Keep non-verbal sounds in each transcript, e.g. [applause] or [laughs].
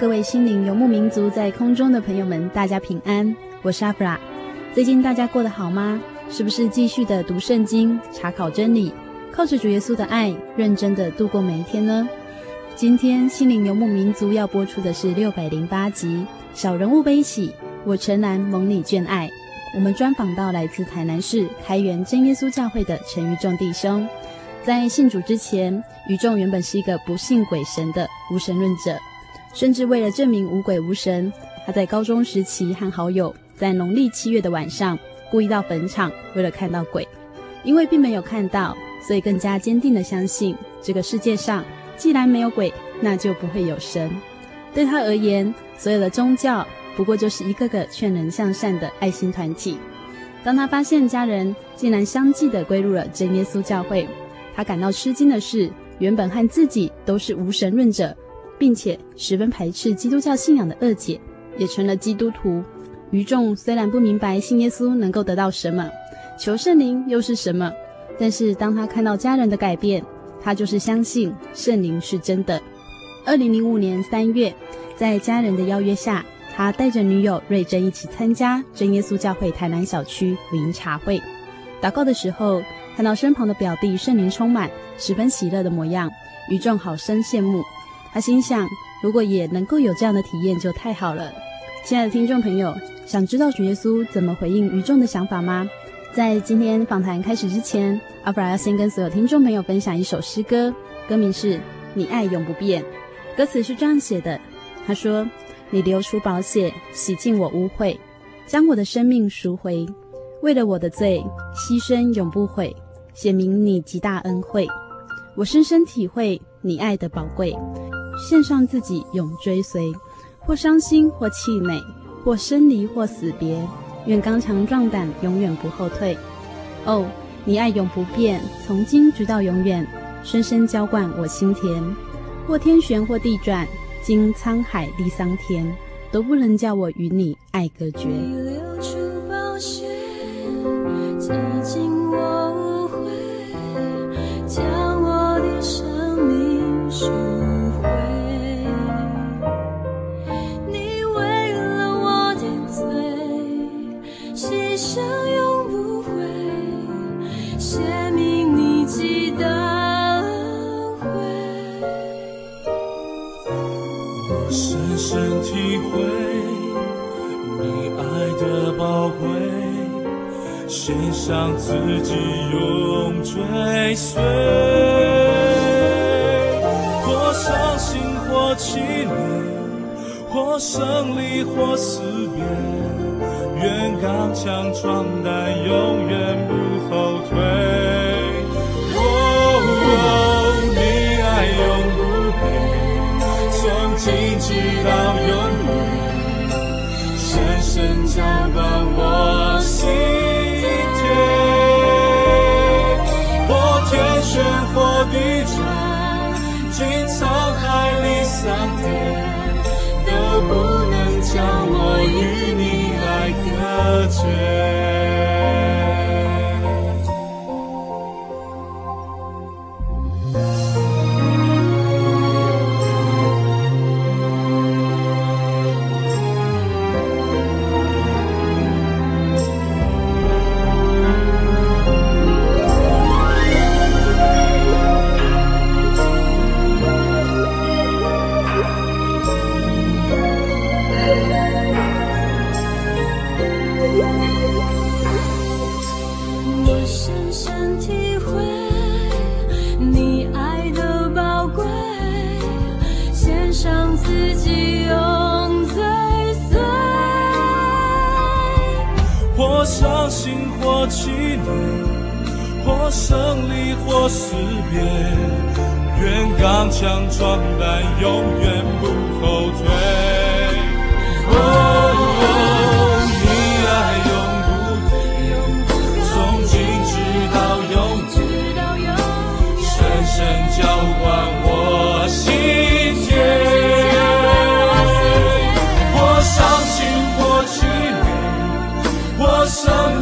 各位心灵游牧民族在空中的朋友们，大家平安，我是阿弗拉。最近大家过得好吗？是不是继续的读圣经、查考真理，靠着主耶稣的爱，认真的度过每一天呢？今天心灵游牧民族要播出的是六百零八集《小人物悲喜》，我诚然蒙你眷爱。我们专访到来自台南市开元真耶稣教会的陈于仲弟兄。在信主之前，于仲原本是一个不信鬼神的无神论者。甚至为了证明无鬼无神，他在高中时期和好友在农历七月的晚上，故意到坟场，为了看到鬼。因为并没有看到，所以更加坚定的相信这个世界上既然没有鬼，那就不会有神。对他而言，所有的宗教不过就是一个个劝人向善的爱心团体。当他发现家人竟然相继的归入了真耶稣教会，他感到吃惊的是，原本和自己都是无神论者。并且十分排斥基督教信仰的二姐，也成了基督徒。于仲虽然不明白信耶稣能够得到什么，求圣灵又是什么，但是当他看到家人的改变，他就是相信圣灵是真的。二零零五年三月，在家人的邀约下，他带着女友瑞珍一起参加真耶稣教会台南小区福音茶会。祷告的时候，看到身旁的表弟圣灵充满，十分喜乐的模样，于仲好生羡慕。他心想，如果也能够有这样的体验，就太好了。亲爱的听众朋友，想知道主耶稣怎么回应于仲的想法吗？在今天访谈开始之前，阿弗拉要先跟所有听众朋友分享一首诗歌，歌名是《你爱永不变》。歌词是这样写的：他说，你流出宝血，洗净我污秽，将我的生命赎回，为了我的罪，牺牲永不悔，显明你极大恩惠。我深深体会你爱的宝贵。献上自己永追随，或伤心或气馁，或生离或死别，愿刚强壮胆，永远不后退。哦，你爱永不变，从今直到永远，深深浇灌我心田。或天旋或地转，经沧海历桑田，都不能叫我与你爱隔绝。让自己永追随，或伤心或气馁，或生离或死别，愿刚强壮胆，永远不后退。哦，哦，你爱永不变，从今直到永远，深深浇灌绝。伤心或凄念，或胜利或失别，愿刚强壮胆，永远不后退。哦，你爱永不，从今直到永，深深浇灌。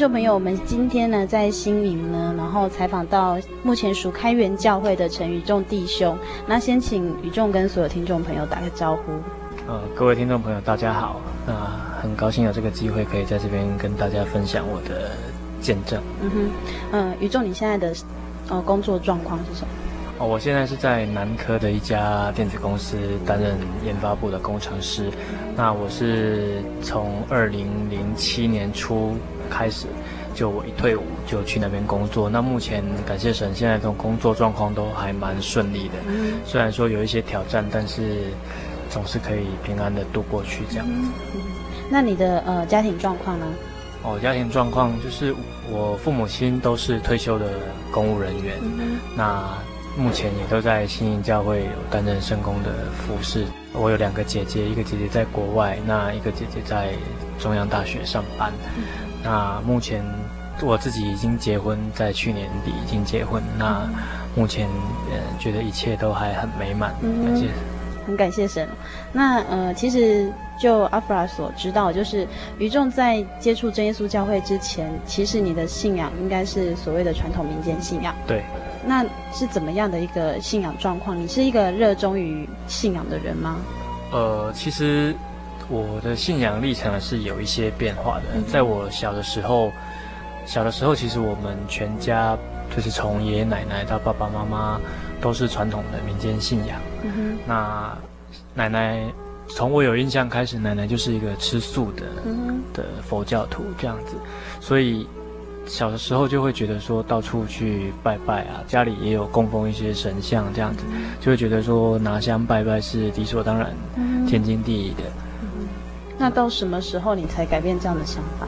众朋友，我们今天呢在新营呢，然后采访到目前属开元教会的陈宇仲弟兄。那先请宇仲跟所有听众朋友打个招呼。呃，各位听众朋友，大家好。那很高兴有这个机会可以在这边跟大家分享我的见证。嗯哼，嗯、呃，宇仲，你现在的呃工作状况是什么？哦，我现在是在南科的一家电子公司担任研发部的工程师。那我是从二零零七年初。开始，就我一退伍就去那边工作。那目前感谢神，现在这种工作状况都还蛮顺利的。嗯。虽然说有一些挑战，但是总是可以平安的度过去这样子。嗯。那你的呃家庭状况呢？哦，家庭状况就是我父母亲都是退休的公务人员。嗯。那目前也都在新营教会有担任圣工的服侍。我有两个姐姐，一个姐姐在国外，那一个姐姐在中央大学上班。嗯那目前我自己已经结婚，在去年底已经结婚。那目前呃觉得一切都还很美满，嗯，感谢，很感谢神。那呃其实就阿弗拉所知道，就是于众在接触真耶稣教会之前，其实你的信仰应该是所谓的传统民间信仰。对。那是怎么样的一个信仰状况？你是一个热衷于信仰的人吗？呃，其实。我的信仰历程是有一些变化的。在我小的时候，小的时候其实我们全家就是从爷爷奶奶到爸爸妈妈都是传统的民间信仰。嗯。那奶奶从我有印象开始，奶奶就是一个吃素的的佛教徒这样子，所以小的时候就会觉得说到处去拜拜啊，家里也有供奉一些神像这样子，就会觉得说拿香拜拜是理所当然、天经地义的。那到什么时候你才改变这样的想法？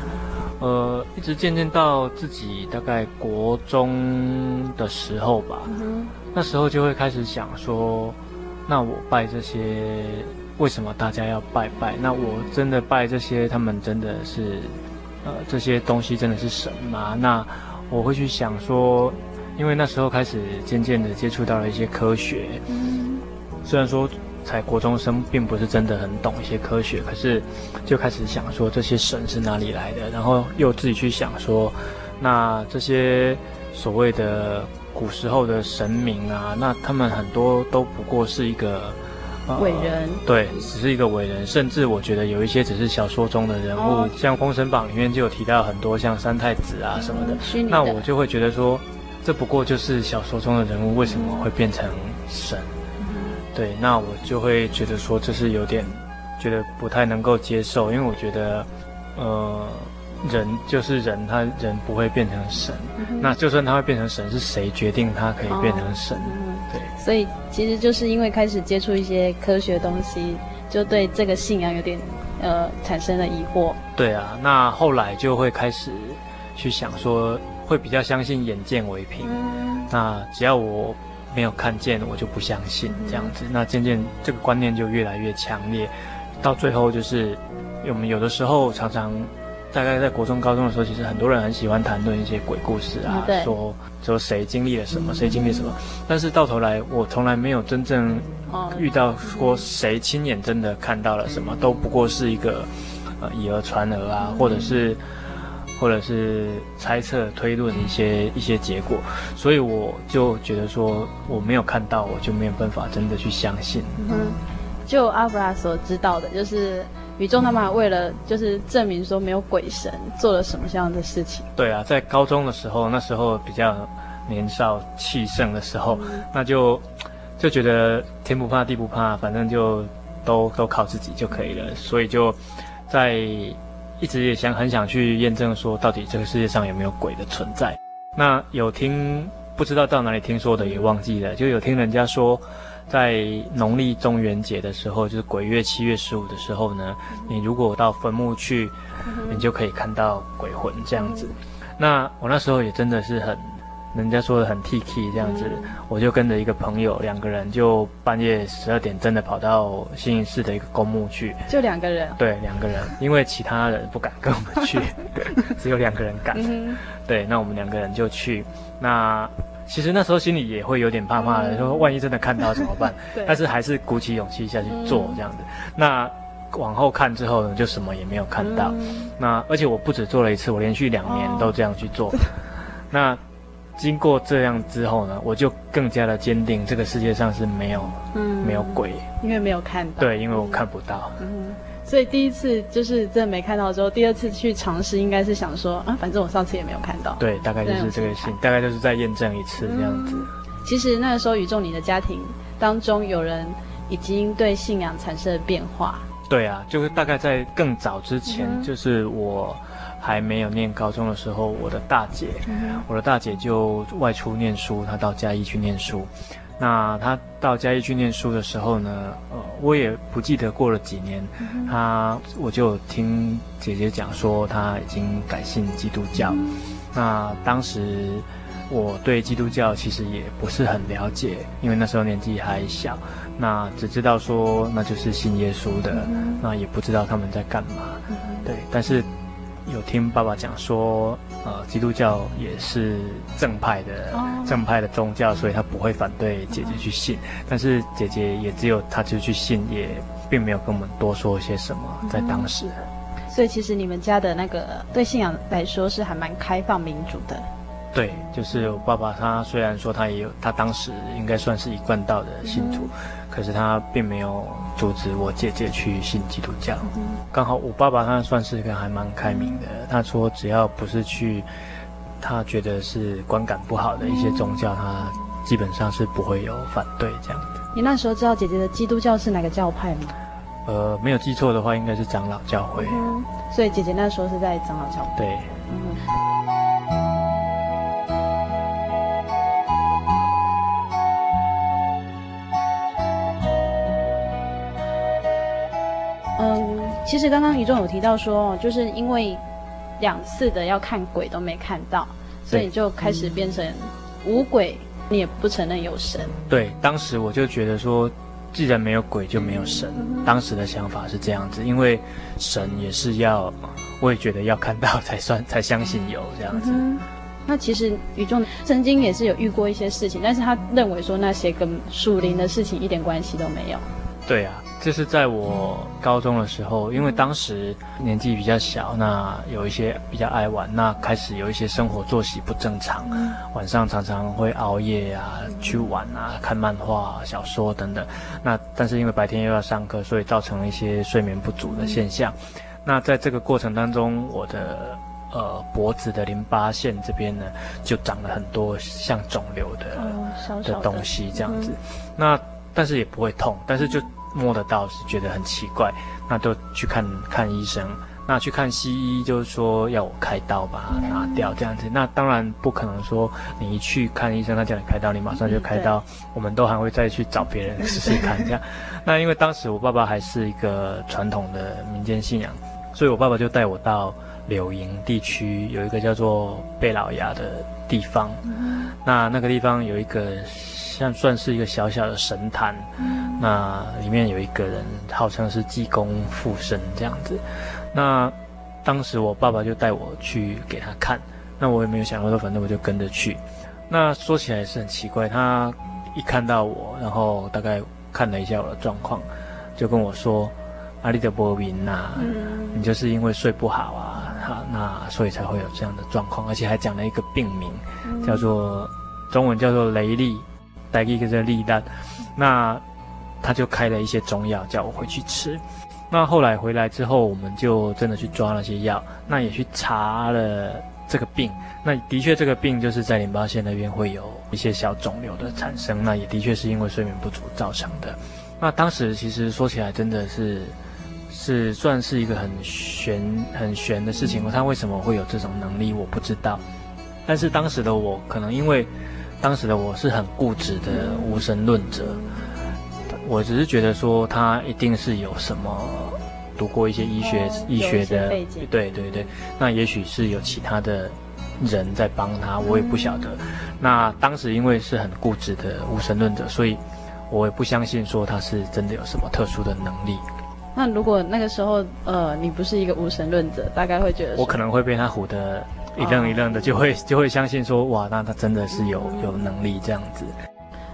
呃，一直渐渐到自己大概国中的时候吧，嗯，那时候就会开始想说，那我拜这些，为什么大家要拜拜？那我真的拜这些，他们真的是，呃，这些东西真的是神吗？那我会去想说，因为那时候开始渐渐的接触到了一些科学，嗯，虽然说。才国中生并不是真的很懂一些科学，可是就开始想说这些神是哪里来的，然后又自己去想说，那这些所谓的古时候的神明啊，那他们很多都不过是一个伟人，对，只是一个伟人，甚至我觉得有一些只是小说中的人物，哦、像《封神榜》里面就有提到很多像三太子啊什么的，嗯、的。那我就会觉得说，这不过就是小说中的人物，为什么会变成神？对，那我就会觉得说这是有点觉得不太能够接受，因为我觉得，呃，人就是人，他人不会变成神。嗯、那就算他会变成神，是谁决定他可以变成神？对。所以其实就是因为开始接触一些科学的东西，就对这个信仰有点呃产生了疑惑。对啊，那后来就会开始去想说，会比较相信眼见为凭。嗯、那只要我。没有看见，我就不相信这样子。那渐渐这个观念就越来越强烈，到最后就是我们有的时候常常，大概在国中、高中的时候，其实很多人很喜欢谈论一些鬼故事啊，嗯、说说谁经历了什么，谁经历了什么。但是到头来，我从来没有真正遇到过谁亲眼真的看到了什么，都不过是一个呃以讹传讹啊，或者是。或者是猜测、推论一些一些结果，所以我就觉得说我没有看到，我就没有办法真的去相信。嗯，就阿布拉所知道的，就是宇宙他们为了就是证明说没有鬼神，做了什么样的事情？对啊，在高中的时候，那时候比较年少气盛的时候，嗯、那就就觉得天不怕地不怕，反正就都都靠自己就可以了，所以就在。一直也想很想去验证说，到底这个世界上有没有鬼的存在？那有听不知道到哪里听说的也忘记了，就有听人家说，在农历中元节的时候，就是鬼月七月十五的时候呢，你如果到坟墓去，你就可以看到鬼魂这样子。那我那时候也真的是很。人家说的很 T K 这样子，嗯、我就跟着一个朋友，两个人就半夜十二点真的跑到新营市的一个公墓去，就两个人，对，两个人，因为其他人不敢跟我们去，[laughs] 只有两个人敢，嗯、对，那我们两个人就去。那其实那时候心里也会有点怕怕的，嗯、说万一真的看到怎么办？[laughs] 但是还是鼓起勇气下去做这样子。嗯、那往后看之后呢，就什么也没有看到。嗯、那而且我不止做了一次，我连续两年都这样去做。哦、[laughs] 那。经过这样之后呢，我就更加的坚定，这个世界上是没有，嗯，没有鬼，因为没有看到。对，因为我看不到。嗯，所以第一次就是真的没看到之后，第二次去尝试，应该是想说啊，反正我上次也没有看到。对，大概就是这个心，大概就是再验证一次这样子。嗯，其实那个时候，宇宙你的家庭当中有人已经对信仰产生了变化。对啊，就是大概在更早之前，嗯，就是我。还没有念高中的时候，我的大姐，嗯、我的大姐就外出念书，她到嘉义去念书。那她到嘉义去念书的时候呢，呃，我也不记得过了几年，嗯、她我就听姐姐讲说，她已经改信基督教。嗯、那当时我对基督教其实也不是很了解，因为那时候年纪还小，那只知道说那就是信耶稣的，嗯、那也不知道他们在干嘛。嗯、对，但是。有听爸爸讲说，呃，基督教也是正派的，oh. 正派的宗教，所以他不会反对姐姐去信。但是姐姐也只有她就去信，也并没有跟我们多说些什么。在当时，所以其实你们家的那个对信仰来说是还蛮开放民主的。对，就是我爸爸，他虽然说他也有，他当时应该算是一贯道的信徒，嗯、可是他并没有阻止我姐姐去信基督教。嗯、刚好我爸爸他算是一个还蛮开明的，嗯、他说只要不是去他觉得是观感不好的一些宗教，嗯、他基本上是不会有反对这样的。你那时候知道姐姐的基督教是哪个教派吗？呃，没有记错的话，应该是长老教会。嗯、所以姐姐那时候是在长老教会。对。嗯其实刚刚宇宙有提到说，就是因为两次的要看鬼都没看到，所以就开始变成无鬼，你也不承认有神。对，当时我就觉得说，既然没有鬼，就没有神。当时的想法是这样子，因为神也是要，我也觉得要看到才算才相信有这样子。嗯。那其实宇宙曾经也是有遇过一些事情，但是他认为说那些跟属灵的事情一点关系都没有。对啊。这是在我高中的时候，因为当时年纪比较小，那有一些比较爱玩，那开始有一些生活作息不正常，晚上常常会熬夜啊，去玩啊，看漫画、小说等等。那但是因为白天又要上课，所以造成了一些睡眠不足的现象。那在这个过程当中，我的呃脖子的淋巴腺这边呢，就长了很多像肿瘤的的东西，这样子。那但是也不会痛，但是就。摸得到，是觉得很奇怪，那就去看看医生。那去看西医，就是说要我开刀把它拿掉这样子。那当然不可能说你一去看医生，他叫你开刀，你马上就开刀。我们都还会再去找别人试试看这样。[laughs] 那因为当时我爸爸还是一个传统的民间信仰，所以我爸爸就带我到柳营地区有一个叫做贝老牙的地方。那那个地方有一个像算是一个小小的神坛，那里面有一个人号称是济公附身这样子。那当时我爸爸就带我去给他看，那我也没有想过说，反正我就跟着去。那说起来也是很奇怪，他一看到我，然后大概看了一下我的状况，就跟我说：“阿里的波云呐，你就是因为睡不好啊，好，那所以才会有这样的状况，而且还讲了一个病名，叫做中文叫做雷利，带一个叫利丹。那他就开了一些中药叫我回去吃。”那后来回来之后，我们就真的去抓那些药，那也去查了这个病。那的确，这个病就是在淋巴腺那边会有一些小肿瘤的产生。那也的确是因为睡眠不足造成的。那当时其实说起来真的是，是算是一个很悬很悬的事情。他为什么会有这种能力，我不知道。但是当时的我，可能因为当时的我是很固执的无神论者。我只是觉得说他一定是有什么读过一些医学、哦、医学的，对对对，那也许是有其他的人在帮他，我也不晓得。嗯、那当时因为是很固执的无神论者，所以我也不相信说他是真的有什么特殊的能力。那如果那个时候呃你不是一个无神论者，大概会觉得我可能会被他唬得一愣一愣的，就会就会相信说哇，那他真的是有有能力这样子。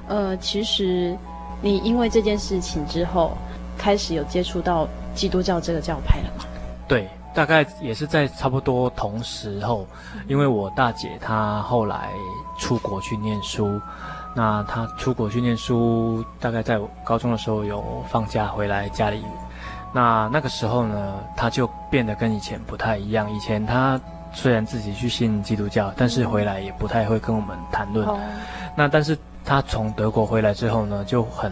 呃，其实。你因为这件事情之后，开始有接触到基督教这个教派了吗？对，大概也是在差不多同时候，因为我大姐她后来出国去念书，那她出国去念书，大概在高中的时候有放假回来家里，那那个时候呢，她就变得跟以前不太一样。以前她虽然自己去信基督教，但是回来也不太会跟我们谈论。哦、那但是。他从德国回来之后呢，就很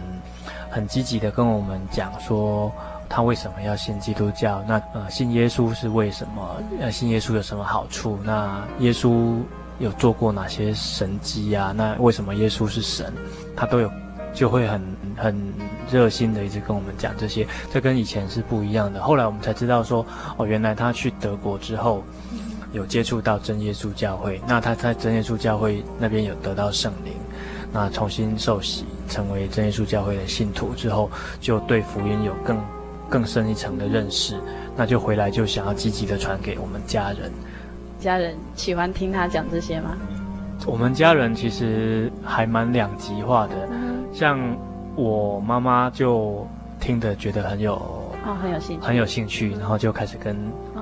很积极的跟我们讲说，他为什么要信基督教？那呃，信耶稣是为什么？呃，信耶稣有什么好处？那耶稣有做过哪些神迹啊？那为什么耶稣是神？他都有，就会很很热心的一直跟我们讲这些。这跟以前是不一样的。后来我们才知道说，哦，原来他去德国之后，有接触到真耶稣教会。那他在真耶稣教会那边有得到圣灵。那重新受洗，成为真耶稣教会的信徒之后，就对福音有更更深一层的认识，那就回来就想要积极的传给我们家人。家人喜欢听他讲这些吗？我们家人其实还蛮两极化的，像我妈妈就听得觉得很有哦，很有兴趣，很有兴趣，然后就开始跟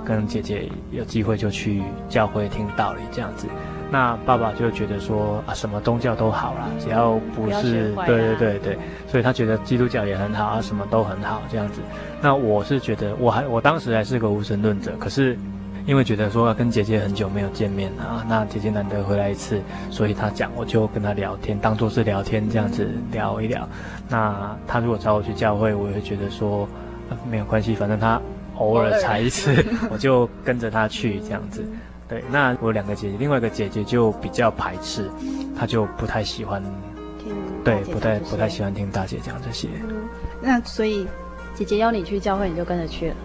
跟姐姐有机会就去教会听道理这样子。那爸爸就觉得说啊，什么宗教都好啦，只要不是，对对对对，所以他觉得基督教也很好啊，什么都很好这样子。那我是觉得，我还我当时还是个无神论者，可是因为觉得说跟姐姐很久没有见面啊，那姐姐难得回来一次，所以他讲我就跟他聊天，当做是聊天这样子聊一聊。那他如果找我去教会，我也会觉得说、啊、没有关系，反正他偶尔才一次，[laughs] [laughs] 我就跟着他去这样子。对，那我两个姐姐，另外一个姐姐就比较排斥，她就不太喜欢听，对，不太不太喜欢听大姐讲这些。那所以姐姐邀你去教会，你就跟着去了。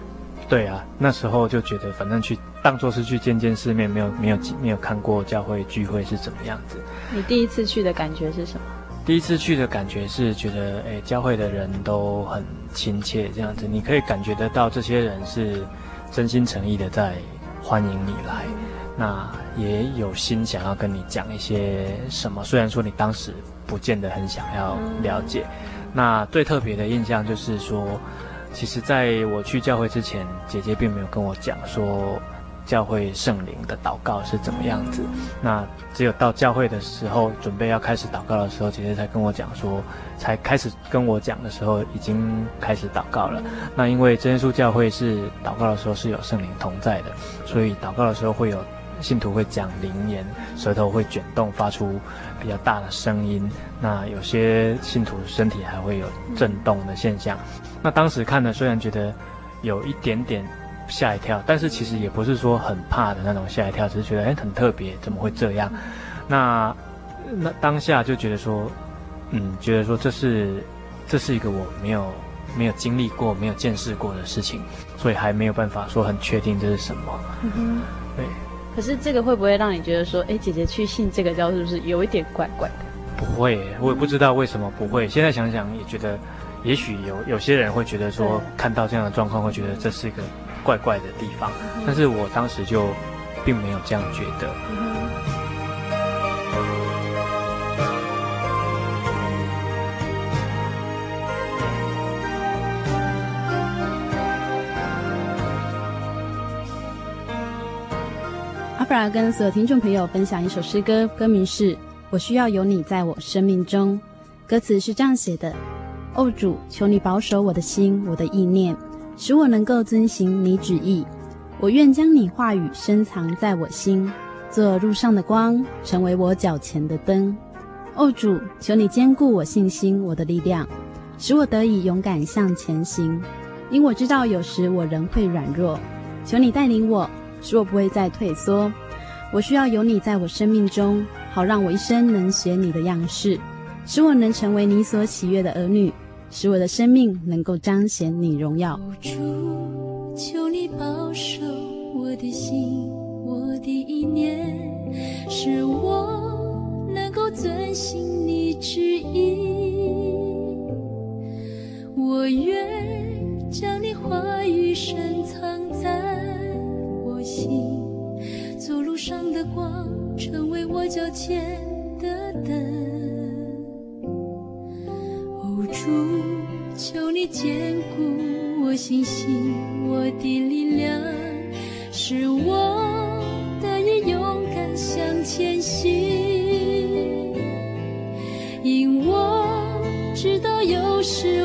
对啊，那时候就觉得反正去当做是去见见世面，没有没有没有看过教会聚会是怎么样子。你第一次去的感觉是什么？第一次去的感觉是觉得，哎，教会的人都很亲切，这样子，你可以感觉得到这些人是真心诚意的在欢迎你来。那也有心想要跟你讲一些什么，虽然说你当时不见得很想要了解。那最特别的印象就是说，其实在我去教会之前，姐姐并没有跟我讲说教会圣灵的祷告是怎么样子。那只有到教会的时候，准备要开始祷告的时候，姐姐才跟我讲说，才开始跟我讲的时候，已经开始祷告了。那因为真耶稣教会是祷告的时候是有圣灵同在的，所以祷告的时候会有。信徒会讲灵言，舌头会卷动，发出比较大的声音。那有些信徒身体还会有震动的现象。那当时看呢，虽然觉得有一点点吓一跳，但是其实也不是说很怕的那种吓一跳，只是觉得哎很特别，怎么会这样？那那当下就觉得说，嗯，觉得说这是这是一个我没有没有经历过、没有见识过的事情，所以还没有办法说很确定这是什么。嗯，对。可是这个会不会让你觉得说，哎，姐姐去信这个教是不是有一点怪怪的？不会，我也不知道为什么不会。现在想想也觉得，也许有有些人会觉得说，看到这样的状况会觉得这是一个怪怪的地方。但是我当时就并没有这样觉得。阿弗拉跟所有听众朋友分享一首诗歌，歌名是《我需要有你在我生命中》。歌词是这样写的：“哦主，求你保守我的心，我的意念，使我能够遵行你旨意。我愿将你话语深藏在我心，做路上的光，成为我脚前的灯。哦主，求你坚固我信心，我的力量，使我得以勇敢向前行。因我知道有时我仍会软弱，求你带领我。”使我不会再退缩，我需要有你在我生命中，好让我一生能学你的样式，使我能成为你所喜悦的儿女，使我的生命能够彰显你荣耀。求你保守我的心，我的意念，使我能够遵行你旨意。我愿将你话语深藏在我。心，走路上的光，成为我脚前的灯。主，求你坚固我信心，我的力量，使我得以勇敢向前行。因我知道有时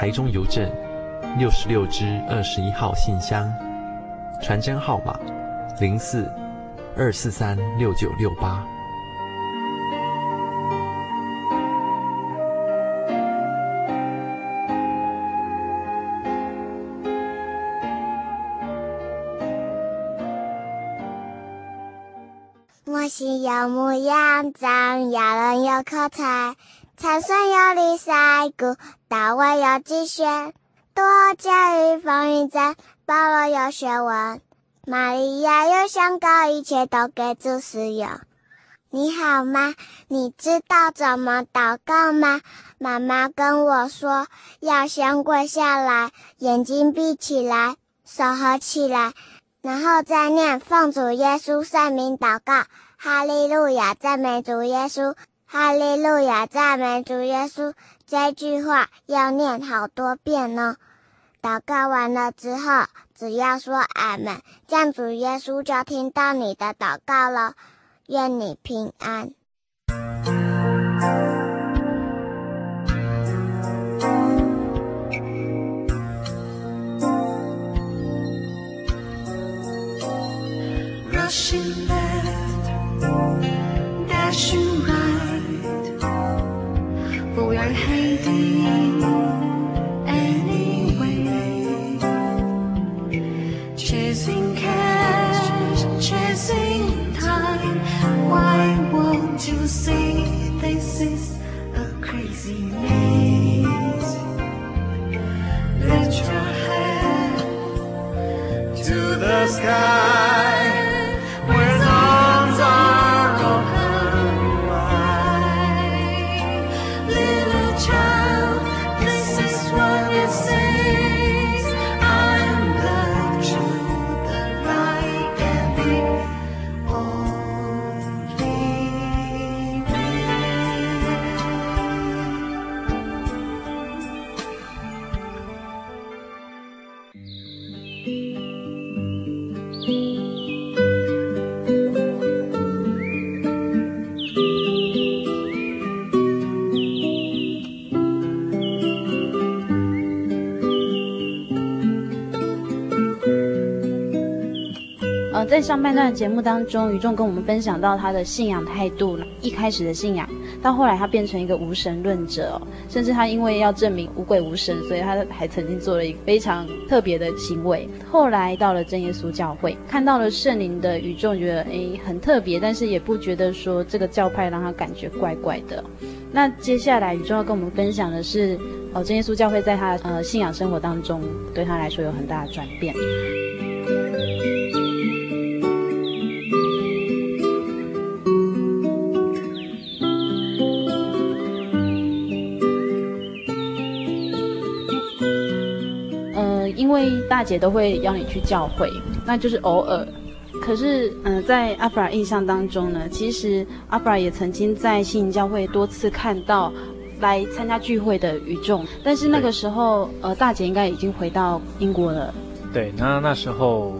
台中邮政六十六支二十一号信箱，传真号码零四二四三六九六八。我心有模样，长要人有口才。参孙有李赛古，大卫有机旋，多加与风云战，保罗有学问，玛利亚有香膏，一切都给主使用。你好吗？你知道怎么祷告吗？妈妈跟我说，要先跪下来，眼睛闭起来，手合起来，然后再念奉主耶稣圣名祷告，哈利路亚，赞美主耶稣。哈利路亚，赞美主耶稣！这句话要念好多遍哦。祷告完了之后，只要说阿门，这样主耶稣就听到你的祷告了。愿你平安。Don't you see this is a crazy maze? Lift your head to the sky. 在上半段节目当中，宇仲跟我们分享到他的信仰态度，一开始的信仰，到后来他变成一个无神论者哦，甚至他因为要证明无鬼无神，所以他还曾经做了一个非常特别的行为。后来到了真耶稣教会，看到了圣灵的宇仲，觉得诶很特别，但是也不觉得说这个教派让他感觉怪怪的。那接下来宇仲要跟我们分享的是，哦，真耶稣教会在他呃信仰生活当中，对他来说有很大的转变。大姐都会邀你去教会，那就是偶尔。可是，嗯、在阿弗拉印象当中呢，其实阿弗拉也曾经在新营教会多次看到来参加聚会的宇仲。但是那个时候，呃，大姐应该已经回到英国了。对，那那时候，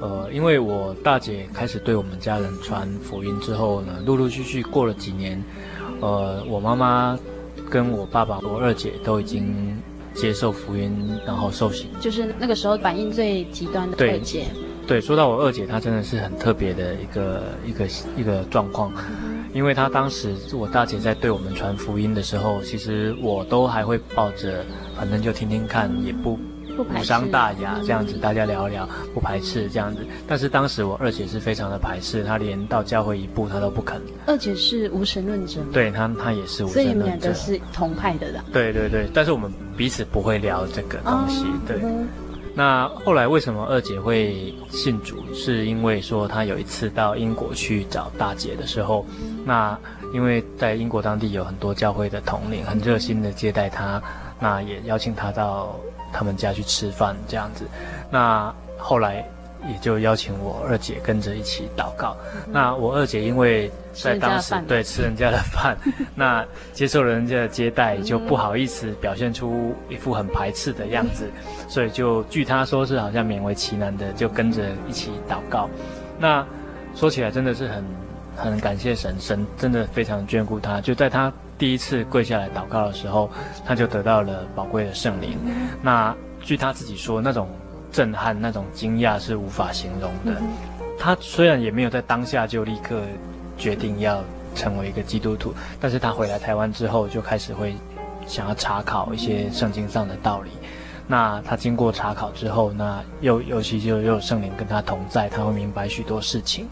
呃，因为我大姐开始对我们家人传福音之后呢，陆陆续续过了几年，呃，我妈妈跟我爸爸、我二姐都已经。接受福音，然后受洗，就是那个时候反应最极端的二姐。对，对，说到我二姐，她真的是很特别的一个一个一个状况，嗯、因为她当时我大姐在对我们传福音的时候，其实我都还会抱着，反正就听听看，也不。无伤大雅，这样子大家聊一聊，不排斥这样子。但是当时我二姐是非常的排斥，她连到教会一步她都不肯。二姐是无神论者，对，她她也是无神论者。所以你们两个是同派的啦。对对对，但是我们彼此不会聊这个东西。哦、对。嗯、那后来为什么二姐会信主？是因为说她有一次到英国去找大姐的时候，那因为在英国当地有很多教会的统领，很热心的接待她，那也邀请她到他们家去吃饭这样子。那后来也就邀请我二姐跟着一起祷告。嗯、那我二姐因为在当时对吃人家的饭，[laughs] 那接受了人家的接待，就不好意思表现出一副很排斥的样子，嗯、所以就据她说是好像勉为其难的就跟着一起祷告。那说起来真的是很很感谢神，神真的非常眷顾他。就在他第一次跪下来祷告的时候，他就得到了宝贵的圣灵。那据他自己说，那种震撼、那种惊讶是无法形容的。他虽然也没有在当下就立刻决定要成为一个基督徒，但是他回来台湾之后，就开始会想要查考一些圣经上的道理。那他经过查考之后，那又尤其就又有圣灵跟他同在，他会明白许多事情，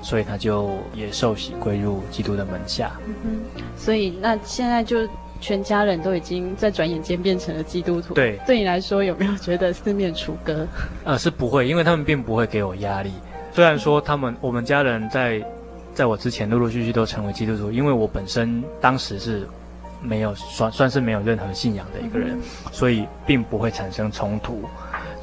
所以他就也受洗归入基督的门下。嗯，所以那现在就全家人都已经在转眼间变成了基督徒。对，对你来说有没有觉得四面楚歌？呃，是不会，因为他们并不会给我压力。虽然说他们我们家人在在我之前陆陆续续都成为基督徒，因为我本身当时是。没有算算是没有任何信仰的一个人，所以并不会产生冲突，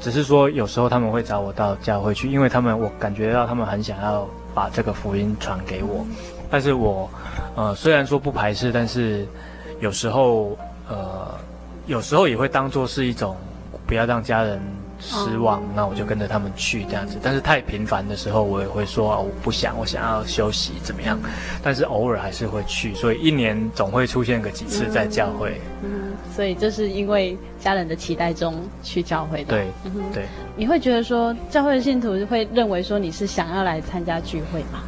只是说有时候他们会找我到教会去，因为他们我感觉到他们很想要把这个福音传给我，但是我呃虽然说不排斥，但是有时候呃有时候也会当做是一种不要让家人。失望，那我就跟着他们去这样子。但是太频繁的时候，我也会说啊，我不想，我想要休息，怎么样？但是偶尔还是会去，所以一年总会出现个几次在教会。嗯，嗯，所以这是因为家人的期待中去教会的。对，嗯、对。你会觉得说，教会的信徒会认为说你是想要来参加聚会吗？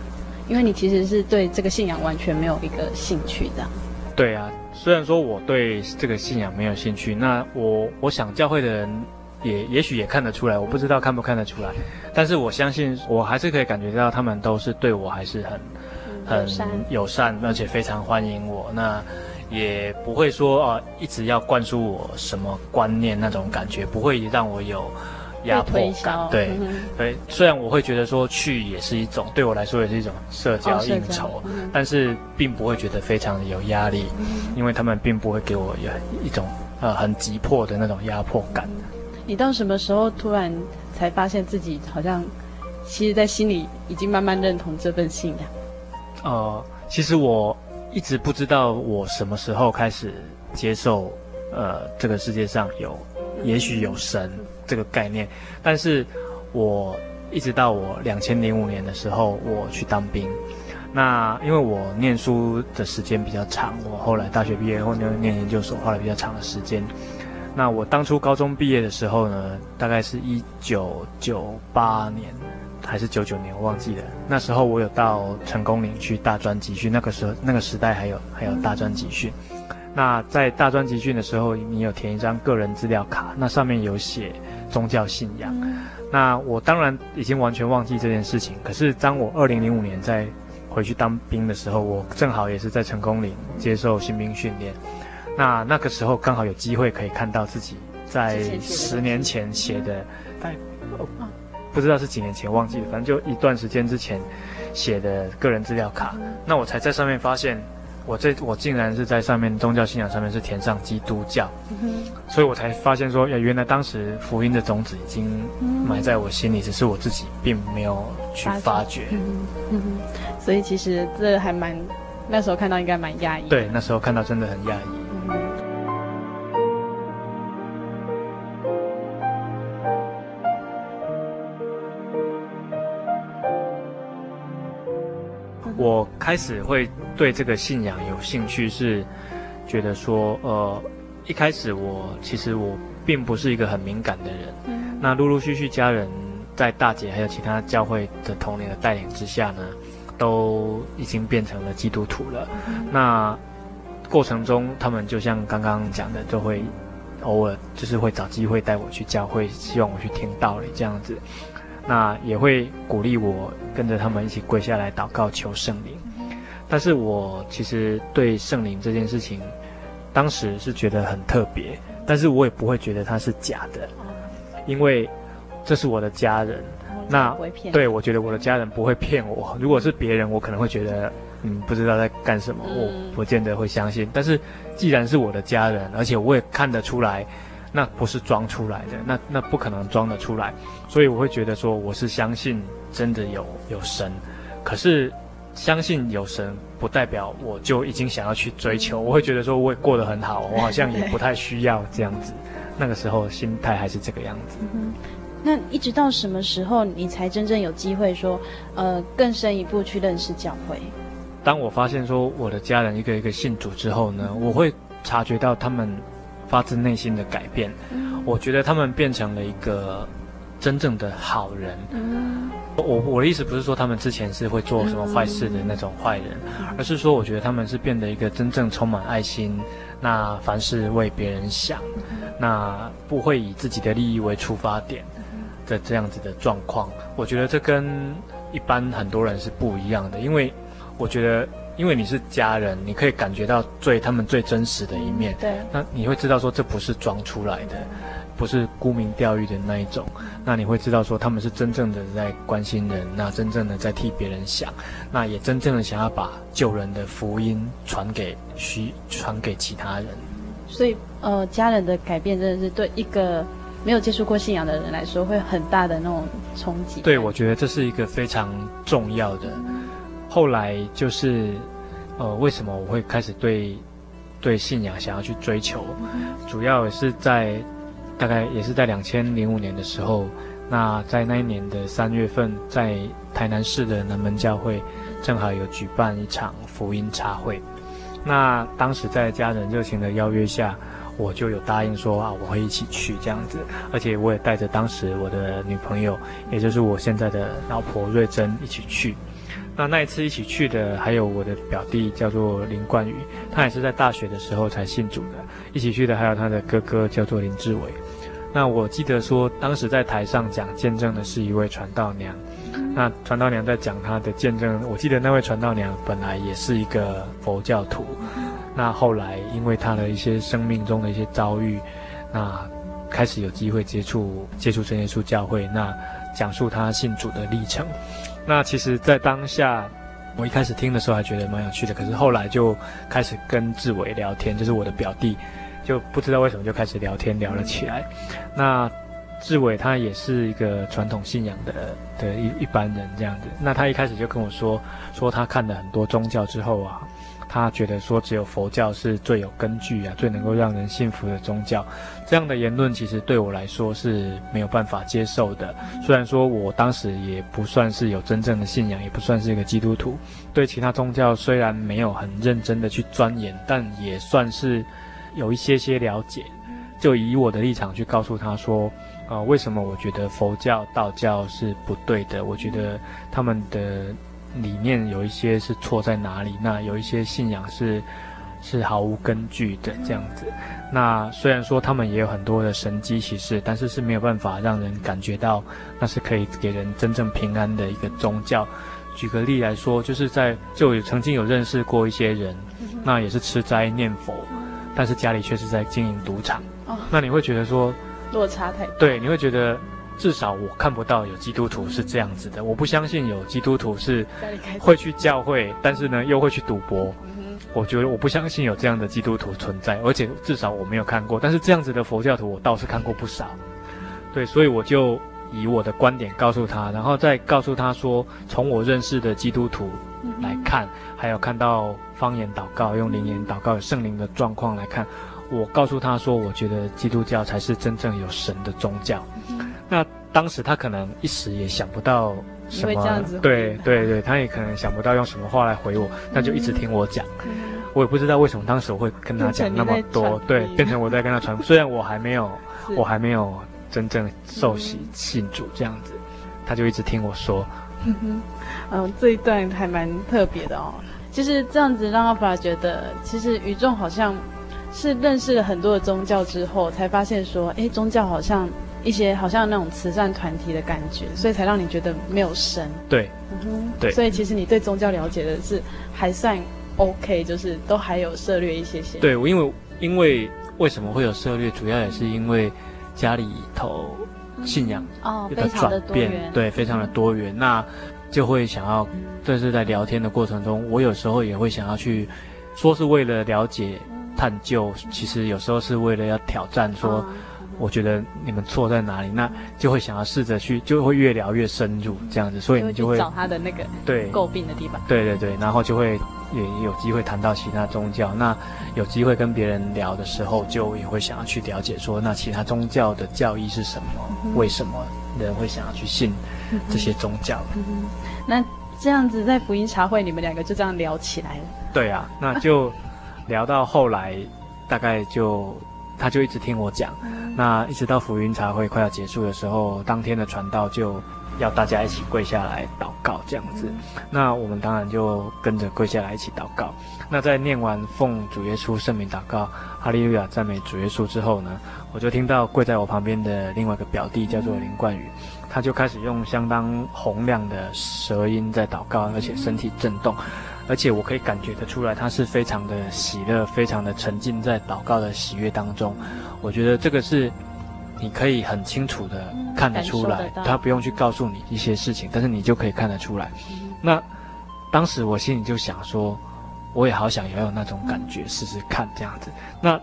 因为你其实是对这个信仰完全没有一个兴趣的。对啊，虽然说我对这个信仰没有兴趣，那我我想教会的人。也也许也看得出来，我不知道看不看得出来，但是我相信我还是可以感觉到他们都是对我还是很很友善，而且非常欢迎我。那也不会说啊，一直要灌输我什么观念那种感觉，不会让我有压迫感。对对，虽然我会觉得说去也是一种对我来说也是一种社交应酬，但是并不会觉得非常的有压力，因为他们并不会给我有一种呃很急迫的那种压迫感。你到什么时候突然才发现自己好像，其实，在心里已经慢慢认同这份信仰？呃，其实我一直不知道我什么时候开始接受，呃，这个世界上有，也许有神这个概念。但是，我一直到我两千零五年的时候，我去当兵。那因为我念书的时间比较长，我后来大学毕业后念念研究所，花了比较长的时间。那我当初高中毕业的时候呢，大概是一九九八年还是九九年，我忘记了。那时候我有到成功岭去大专集训，那个时候那个时代还有还有大专集训。那在大专集训的时候，你有填一张个人资料卡，那上面有写宗教信仰。那我当然已经完全忘记这件事情。可是当我二零零五年再回去当兵的时候，我正好也是在成功岭接受新兵训练。那那个时候刚好有机会可以看到自己在十年前写的，不知道是几年前忘记了，反正就一段时间之前写的个人资料卡。那我才在上面发现，我这我竟然是在上面宗教信仰上面是填上基督教，所以我才发现说，呀，原来当时福音的种子已经埋在我心里，只是我自己并没有去发掘。嗯，所以其实这还蛮那时候看到应该蛮压抑。对，那时候看到真的很讶异。我开始会对这个信仰有兴趣，是觉得说，呃，一开始我其实我并不是一个很敏感的人。嗯。那陆陆续续家人在大姐还有其他教会的同龄的带领之下呢，都已经变成了基督徒了。嗯。那过程中，他们就像刚刚讲的，就会偶尔就是会找机会带我去教会，希望我去听道理这样子。那也会鼓励我跟着他们一起跪下来祷告求圣灵，但是我其实对圣灵这件事情，当时是觉得很特别，但是我也不会觉得它是假的，因为这是我的家人。那对，我觉得我的家人不会骗我。如果是别人，我可能会觉得嗯，不知道在干什么，我不见得会相信。但是既然是我的家人，而且我也看得出来，那不是装出来的，那那不可能装得出来，所以我会觉得说我是相信真的有有神。可是相信有神，不代表我就已经想要去追求。我会觉得说我也过得很好，我好像也不太需要这样子。那个时候心态还是这个样子。嗯那一直到什么时候，你才真正有机会说，呃，更深一步去认识教会？当我发现说我的家人一个一个信主之后呢，我会察觉到他们发自内心的改变。嗯、我觉得他们变成了一个真正的好人。嗯、我我的意思不是说他们之前是会做什么坏事的那种坏人，嗯、而是说我觉得他们是变得一个真正充满爱心，那凡事为别人想，嗯、那不会以自己的利益为出发点。的这样子的状况，我觉得这跟一般很多人是不一样的，因为我觉得，因为你是家人，你可以感觉到最他们最真实的一面，对，那你会知道说这不是装出来的，不是沽名钓誉的那一种，那你会知道说他们是真正的在关心人，那真正的在替别人想，那也真正的想要把救人的福音传给需传给其他人，所以呃，家人的改变真的是对一个。没有接触过信仰的人来说，会很大的那种冲击。对，我觉得这是一个非常重要的。后来就是，呃，为什么我会开始对对信仰想要去追求？主要也是在大概也是在两千零五年的时候，那在那一年的三月份，在台南市的南门教会，正好有举办一场福音茶会。那当时在家人热情的邀约下。我就有答应说啊，我会一起去这样子，而且我也带着当时我的女朋友，也就是我现在的老婆瑞珍一起去。那那一次一起去的还有我的表弟叫做林冠宇，他也是在大学的时候才信主的。一起去的还有他的哥哥叫做林志伟。那我记得说，当时在台上讲见证的是一位传道娘。那传道娘在讲她的见证，我记得那位传道娘本来也是一个佛教徒。那后来，因为他的一些生命中的一些遭遇，那开始有机会接触接触真耶稣教会，那讲述他信主的历程。那其实，在当下，我一开始听的时候还觉得蛮有趣的，可是后来就开始跟志伟聊天，就是我的表弟，就不知道为什么就开始聊天聊了起来。那志伟他也是一个传统信仰的的一一般人这样子，那他一开始就跟我说，说他看了很多宗教之后啊。他觉得说只有佛教是最有根据啊，最能够让人信服的宗教。这样的言论其实对我来说是没有办法接受的。虽然说我当时也不算是有真正的信仰，也不算是一个基督徒，对其他宗教虽然没有很认真的去钻研，但也算是有一些些了解。就以我的立场去告诉他说，呃，为什么我觉得佛教、道教是不对的？我觉得他们的。理念有一些是错在哪里？那有一些信仰是是毫无根据的这样子。那虽然说他们也有很多的神机骑士，但是是没有办法让人感觉到那是可以给人真正平安的一个宗教。举个例来说，就是在就有曾经有认识过一些人，那也是吃斋念佛，但是家里却是在经营赌场。那你会觉得说落差太大？对，你会觉得。至少我看不到有基督徒是这样子的，我不相信有基督徒是会去教会，但是呢又会去赌博。我觉得我不相信有这样的基督徒存在，而且至少我没有看过。但是这样子的佛教徒我倒是看过不少。对，所以我就以我的观点告诉他，然后再告诉他说，从我认识的基督徒来看，还有看到方言祷告、用灵言祷告、有圣灵的状况来看，我告诉他说，我觉得基督教才是真正有神的宗教。那当时他可能一时也想不到什么，对对对，他也可能想不到用什么话来回我，那就一直听我讲。我也不知道为什么当时我会跟他讲那么多，对，变成我在跟他传。虽然我还没有，我还没有真正受洗信主这样子，他就一直听我说。嗯，这一段还蛮特别的哦。其实这样子让阿法觉得，其实宇宙好像是认识了很多的宗教之后，才发现说，哎，宗教好像。一些好像那种慈善团体的感觉，所以才让你觉得没有神。对，嗯哼，对。所以其实你对宗教了解的是还算 OK，就是都还有涉略一些些。对，我因为因为为什么会有涉猎，主要也是因为家里头信仰的转变，哦，非常的多元。对，非常的多元。那就会想要，这是在聊天的过程中，我有时候也会想要去，说是为了了解、探究，其实有时候是为了要挑战，说。我觉得你们错在哪里，那就会想要试着去，就会越聊越深入这样子，所以你就会找他的那个对诟病的地方。对对对，然后就会也有机会谈到其他宗教。那有机会跟别人聊的时候，就也会想要去了解说，那其他宗教的教义是什么？嗯、为什么人会想要去信这些宗教？嗯嗯、那这样子在福音茶会，你们两个就这样聊起来了。对啊，那就聊到后来，大概就。他就一直听我讲，那一直到福音茶会快要结束的时候，当天的传道就要大家一起跪下来祷告这样子，那我们当然就跟着跪下来一起祷告。那在念完奉主耶稣圣名祷告，哈利路亚赞美主耶稣之后呢，我就听到跪在我旁边的另外一个表弟叫做林冠宇，他就开始用相当洪亮的舌音在祷告，而且身体震动。而且我可以感觉得出来，他是非常的喜乐，非常的沉浸在祷告的喜悦当中。我觉得这个是你可以很清楚的看得出来，他不用去告诉你一些事情，但是你就可以看得出来。那当时我心里就想说，我也好想要有那种感觉，试试看这样子。那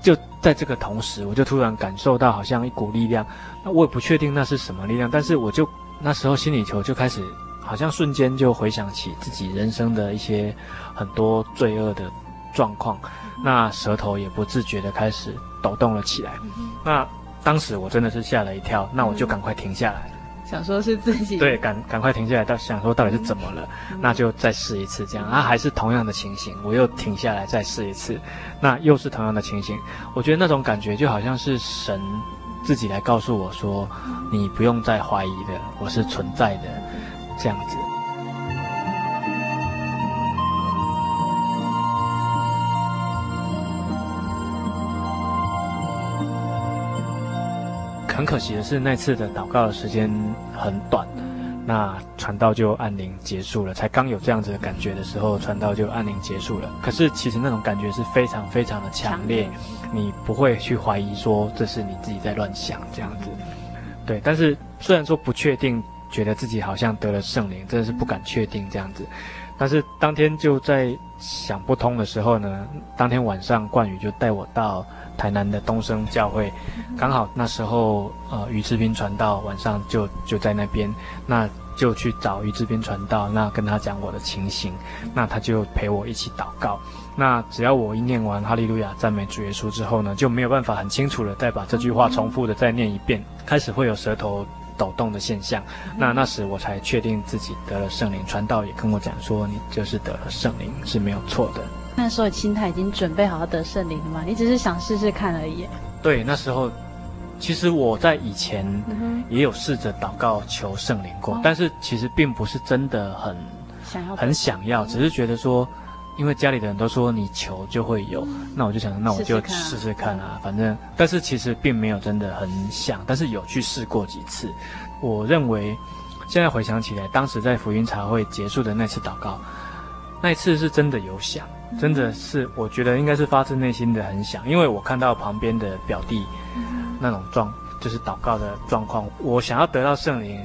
就在这个同时，我就突然感受到好像一股力量，那我也不确定那是什么力量，但是我就那时候心里头就开始。好像瞬间就回想起自己人生的一些很多罪恶的状况，那舌头也不自觉的开始抖动了起来。那当时我真的是吓了一跳，那我就赶快停下来，想说是自己。对，赶赶快停下来，到想说到底是怎么了，那就再试一次这样。啊，还是同样的情形，我又停下来再试一次，那又是同样的情形。我觉得那种感觉就好像是神自己来告诉我说，你不用再怀疑的，我是存在的。这样子，很可惜的是，那次的祷告的时间很短，那传道就按铃结束了。才刚有这样子的感觉的时候，传道就按铃结束了。可是其实那种感觉是非常非常的强烈，你不会去怀疑说这是你自己在乱想这样子。对，但是虽然说不确定。觉得自己好像得了圣灵，真的是不敢确定这样子。但是当天就在想不通的时候呢，当天晚上冠宇就带我到台南的东升教会，刚好那时候呃于志斌传道晚上就就在那边，那就去找于志斌传道，那跟他讲我的情形，那他就陪我一起祷告。那只要我一念完哈利路亚赞美主耶稣之后呢，就没有办法很清楚的再把这句话重复的再念一遍，开始会有舌头。抖动的现象，那那时我才确定自己得了圣灵。传道也跟我讲说，你就是得了圣灵是没有错的。那时候心态已经准备好要得圣灵了吗？你只是想试试看而已。对，那时候其实我在以前也有试着祷告求圣灵过，嗯，但是其实并不是真的很想要，很想要，只是觉得说。因为家里的人都说你求就会有，那我就想，那我就试试看啊，反正，但是其实并没有真的很想，但是有去试过几次。我认为，现在回想起来，当时在福音茶会结束的那次祷告，那一次是真的有想，真的是我觉得应该是发自内心的很想，因为我看到旁边的表弟那种状，就是祷告的状况，我想要得到圣灵，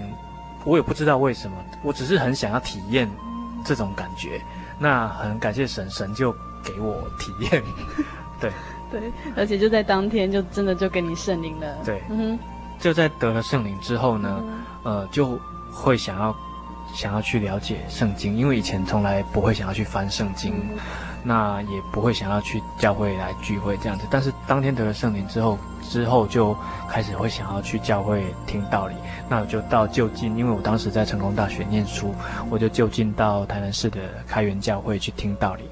我也不知道为什么，我只是很想要体验这种感觉。那很感谢神，神就给我体验，对，[laughs] 对，而且就在当天，就真的就给你圣灵了，对，嗯哼，就在得了圣灵之后呢，嗯、呃，就会想要想要去了解圣经，因为以前从来不会想要去翻圣经。嗯那也不会想要去教会来聚会这样子，但是当天得了圣灵之后，之后就开始会想要去教会听道理。那我就到就近，因为我当时在成功大学念书，我就就近到台南市的开元教会去听道理。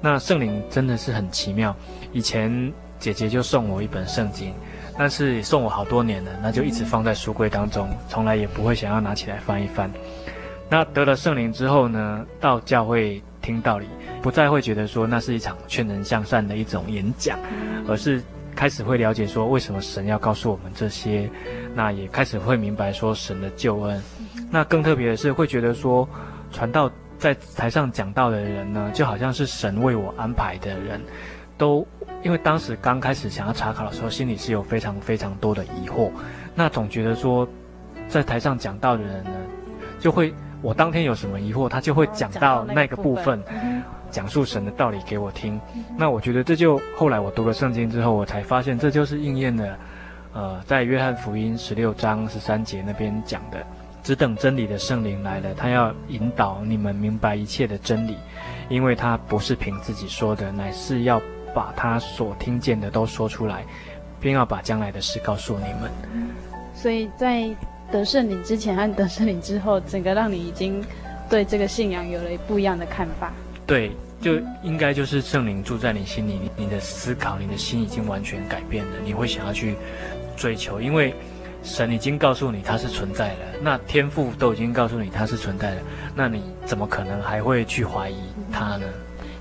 那圣灵真的是很奇妙，以前姐姐就送我一本圣经，但是也送我好多年了，那就一直放在书柜当中，从来也不会想要拿起来翻一翻。那得了圣灵之后呢，到教会听道理。不再会觉得说那是一场劝人向善的一种演讲，而是开始会了解说为什么神要告诉我们这些，那也开始会明白说神的救恩。那更特别的是会觉得说，传道在台上讲道的人呢，就好像是神为我安排的人，都因为当时刚开始想要查考的时候，心里是有非常非常多的疑惑，那总觉得说，在台上讲道的人呢，就会。我当天有什么疑惑，他就会讲到那个部分，讲述神的道理给我听。那我觉得这就后来我读了圣经之后，我才发现这就是应验了，呃，在约翰福音十六章十三节那边讲的，只等真理的圣灵来了，他要引导你们明白一切的真理，因为他不是凭自己说的，乃是要把他所听见的都说出来，并要把将来的事告诉你们。所以在得圣灵之前和得圣灵之后，整个让你已经对这个信仰有了不一样的看法。对，就应该就是圣灵住在你心里，你的思考，你的心已经完全改变了，你会想要去追求，因为神已经告诉你他是存在的，那天父都已经告诉你他是存在的，那你怎么可能还会去怀疑他呢？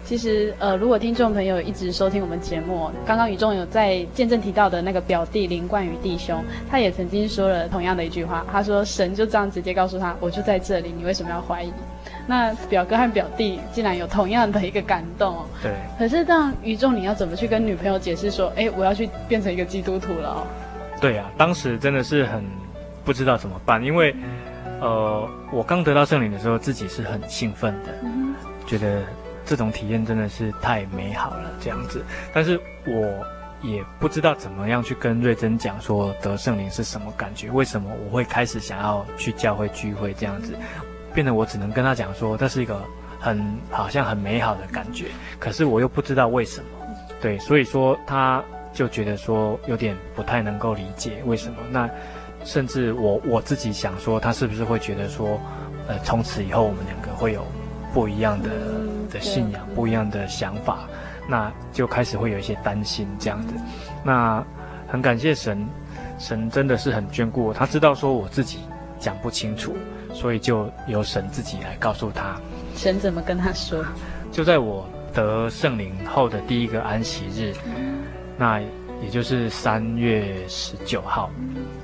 其实，呃，如果听众朋友一直收听我们节目，刚刚宇仲有在见证提到的那个表弟林冠宇弟兄，他也曾经说了同样的一句话，他说：“神就这样直接告诉他，我就在这里，你为什么要怀疑？”那表哥和表弟竟然有同样的一个感动。对。可是，这样宇仲，你要怎么去跟女朋友解释说：“哎，我要去变成一个基督徒了哦？”对啊，当时真的是很不知道怎么办，因为，呃，我刚得到圣灵的时候，自己是很兴奋的，嗯、觉得。这种体验真的是太美好了，这样子。但是我也不知道怎么样去跟瑞珍讲说得圣灵是什么感觉，为什么我会开始想要去教会聚会这样子，变得我只能跟他讲说，这是一个很好像很美好的感觉，可是我又不知道为什么，对，所以说他就觉得说有点不太能够理解为什么。那甚至我我自己想说，他是不是会觉得说，呃，从此以后我们两个会有不一样的。的信仰不一样的想法，那就开始会有一些担心这样子。那很感谢神，神真的是很眷顾我。他知道说我自己讲不清楚，所以就由神自己来告诉他。神怎么跟他说？就在我得圣灵后的第一个安息日，那也就是三月十九号，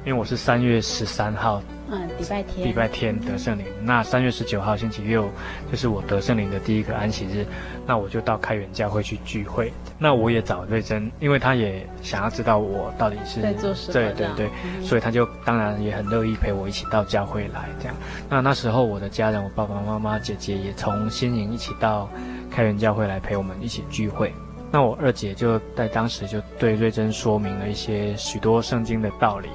因为我是三月十三号。嗯，礼拜天，礼拜天得圣灵。那三月十九号星期六，就是我得圣灵的第一个安息日。那我就到开元教会去聚会。那我也找瑞珍，因为他也想要知道我到底是在做什么。对对对，嗯、所以他就当然也很乐意陪我一起到教会来这样。那那时候我的家人，我爸爸妈妈、姐姐也从新营一起到开元教会来陪我们一起聚会。那我二姐就在当时就对瑞珍说明了一些许多圣经的道理。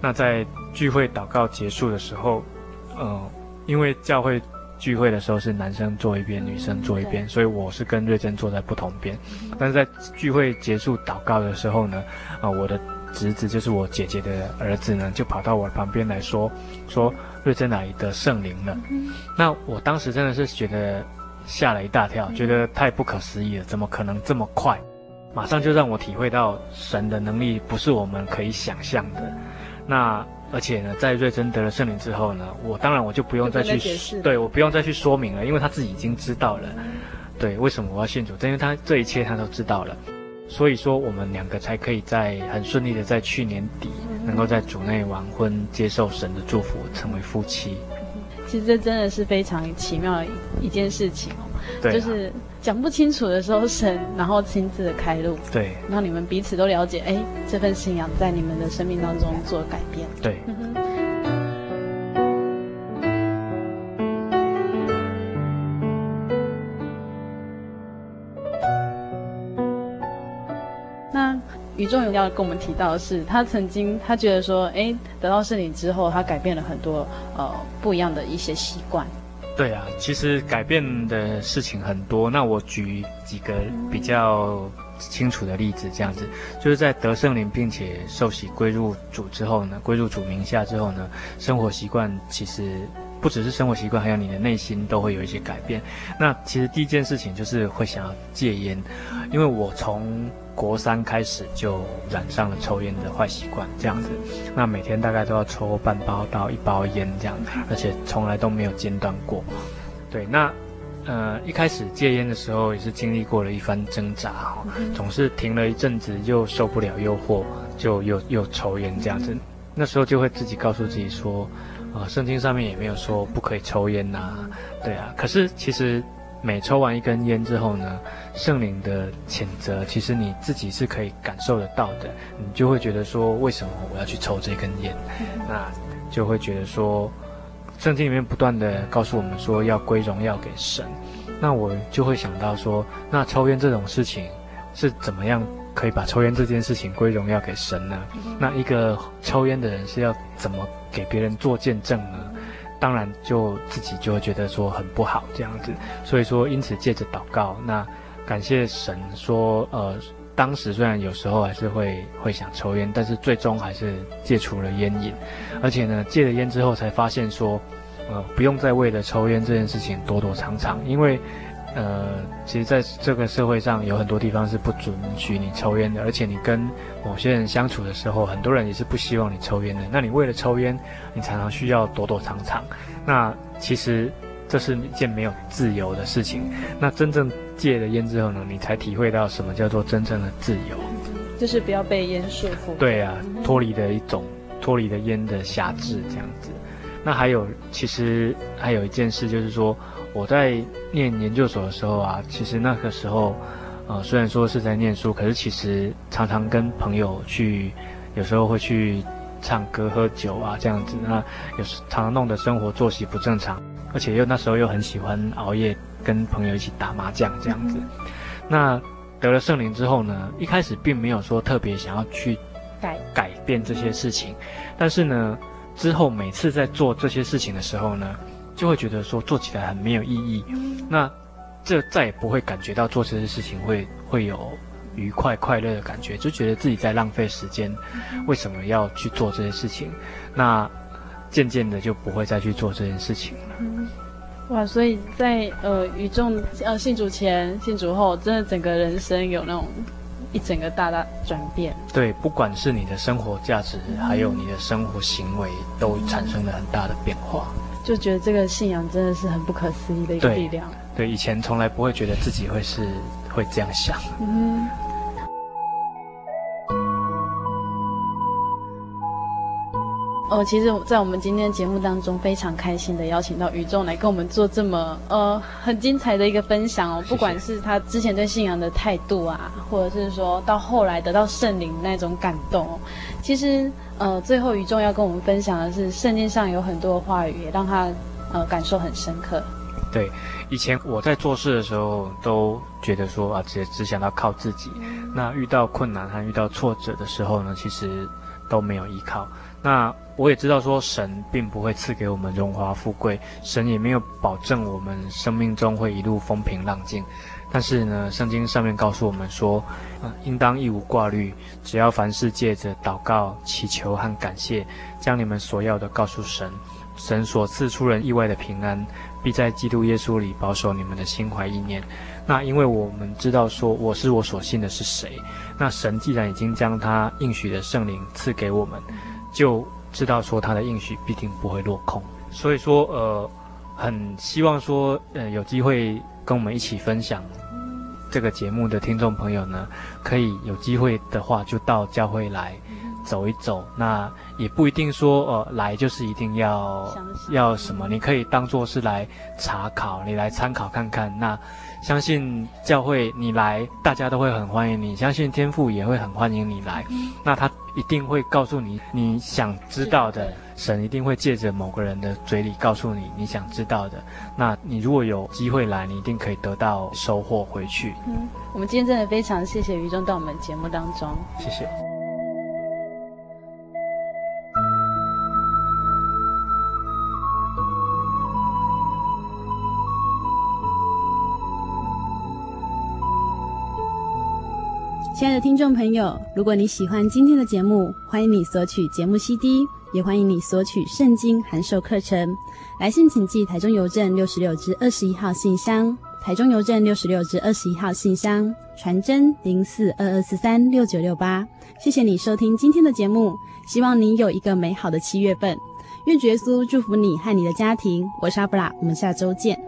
那在聚会祷告结束的时候，呃，因为教会聚会的时候是男生坐一边，女生坐一边，所以我是跟瑞珍坐在不同边。但是在聚会结束祷告的时候呢，啊、呃，我的侄子就是我姐姐的儿子呢，就跑到我旁边来说，说瑞珍哪里得圣灵了。那我当时真的是觉得吓了一大跳，觉得太不可思议了，怎么可能这么快？马上就让我体会到神的能力不是我们可以想象的。那而且呢，在瑞珍得了圣灵之后呢，我当然我就不用再去对我不用再去说明了，因为他自己已经知道了，对，为什么我要信主，因为他这一切他都知道了，所以说我们两个才可以在很顺利的在去年底能够在主内完婚，接受神的祝福，成为夫妻。其实这真的是非常奇妙的一件事情哦，对啊，就是讲不清楚的时候，神然后亲自的开路，对，让你们彼此都了解，哎，这份信仰在你们的生命当中做改变，对。宇仲有要跟我们提到的是，他曾经他觉得说，哎，得到圣灵之后，他改变了很多呃不一样的一些习惯。对啊，其实改变的事情很多。那我举几个比较清楚的例子，这样子，就是在得圣灵并且受洗归入主之后呢，归入主名下之后呢，生活习惯其实不只是生活习惯，还有你的内心都会有一些改变。那其实第一件事情就是会想要戒烟，因为我从国三开始就染上了抽烟的坏习惯，这样子，那每天大概都要抽半包到一包烟这样子，而且从来都没有间断过。对，那呃一开始戒烟的时候也是经历过了一番挣扎哈，总是停了一阵子又受不了诱惑，就又又抽烟这样子。那时候就会自己告诉自己说，啊、呃，圣经上面也没有说不可以抽烟呐、啊，对啊。可是其实。每抽完一根烟之后呢，圣灵的谴责，其实你自己是可以感受得到的。你就会觉得说，为什么我要去抽这根烟？那就会觉得说，圣经里面不断的告诉我们说要归荣耀给神，那我就会想到说，那抽烟这种事情是怎么样可以把抽烟这件事情归荣耀给神呢？那一个抽烟的人是要怎么给别人做见证呢？当然就自己就会觉得说很不好这样子，所以说因此借着祷告，那感谢神说，呃，当时虽然有时候还是会会想抽烟，但是最终还是戒除了烟瘾，而且呢戒了烟之后才发现说，呃，不用再为了抽烟这件事情躲躲藏藏，因为。呃，其实在这个社会上有很多地方是不准许你抽烟的，而且你跟某些人相处的时候，很多人也是不希望你抽烟的。那你为了抽烟，你常常需要躲躲藏藏。那其实这是一件没有自由的事情。那真正戒了烟之后呢，你才体会到什么叫做真正的自由，就是不要被烟束缚。对啊，脱离的一种脱离的烟的辖制这样子。那还有，其实还有一件事就是说。我在念研究所的时候啊，其实那个时候，呃，虽然说是在念书，可是其实常常跟朋友去，有时候会去唱歌、喝酒啊，这样子。那有时常常弄得生活作息不正常，而且又那时候又很喜欢熬夜，跟朋友一起打麻将这样子。那得了圣灵之后呢，一开始并没有说特别想要去改改变这些事情，但是呢，之后每次在做这些事情的时候呢。就会觉得说做起来很没有意义，那这再也不会感觉到做这些事情会会有愉快快乐的感觉，就觉得自己在浪费时间，为什么要去做这些事情？那渐渐的就不会再去做这件事情了。哇，所以在呃与众呃信主前、信主后，真的整个人生有那种一整个大大转变。对，不管是你的生活价值，还有你的生活行为，都产生了很大的变化。就觉得这个信仰真的是很不可思议的一个力量。对，对，以前从来不会觉得自己会是会这样想。嗯。哦，其实，在我们今天的节目当中，非常开心的邀请到宇宙来跟我们做这么呃很精彩的一个分享哦。不管是他之前对信仰的态度啊，或者是说到后来得到圣灵那种感动哦，其实。呃，最后宇仲要跟我们分享的是，圣经上有很多话语，也让他呃感受很深刻。对，以前我在做事的时候，都觉得说啊，只只想到靠自己。那遇到困难和遇到挫折的时候呢，其实都没有依靠。那我也知道说，神并不会赐给我们荣华富贵，神也没有保证我们生命中会一路风平浪静。但是呢，圣经上面告诉我们说，呃，应当一无挂虑，只要凡事借着祷告、祈求和感谢，将你们所要的告诉神，神所赐出人意外的平安，必在基督耶稣里保守你们的心怀意念。那因为我们知道说，我是我所信的是谁，那神既然已经将他应许的圣灵赐给我们，就知道说他的应许必定不会落空。所以说，呃，很希望说，呃，有机会。跟我们一起分享这个节目的听众朋友呢，可以有机会的话就到教会来走一走。那也不一定说呃来就是一定要要什么，你可以当做是来查考，你来参考看看。那相信教会你来，大家都会很欢迎你。相信天父也会很欢迎你来。那他一定会告诉你你想知道的。神一定会借着某个人的嘴里告诉你你想知道的。那你如果有机会来，你一定可以得到收获回去。嗯，我们今天真的非常谢谢于中到我们节目当中。谢谢。亲爱的听众朋友，如果你喜欢今天的节目，欢迎你索取节目 CD，也欢迎你索取圣经函授课程。来信请寄台中邮政六十六至二十一号信箱，台中邮政六十六至二十一号信箱，传真零四二二四三六九六八。谢谢你收听今天的节目，希望你有一个美好的七月份。愿主耶稣祝福你和你的家庭。我是阿布拉，我们下周见。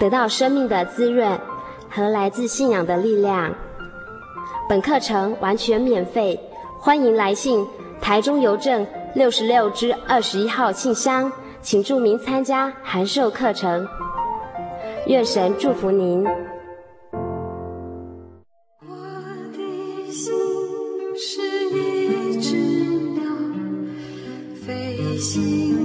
得到生命的滋润和来自信仰的力量。本课程完全免费，欢迎来信台中邮政六十六支二十一号信箱，请注明参加函授课程。愿神祝福您。我的心是一只鸟，飞行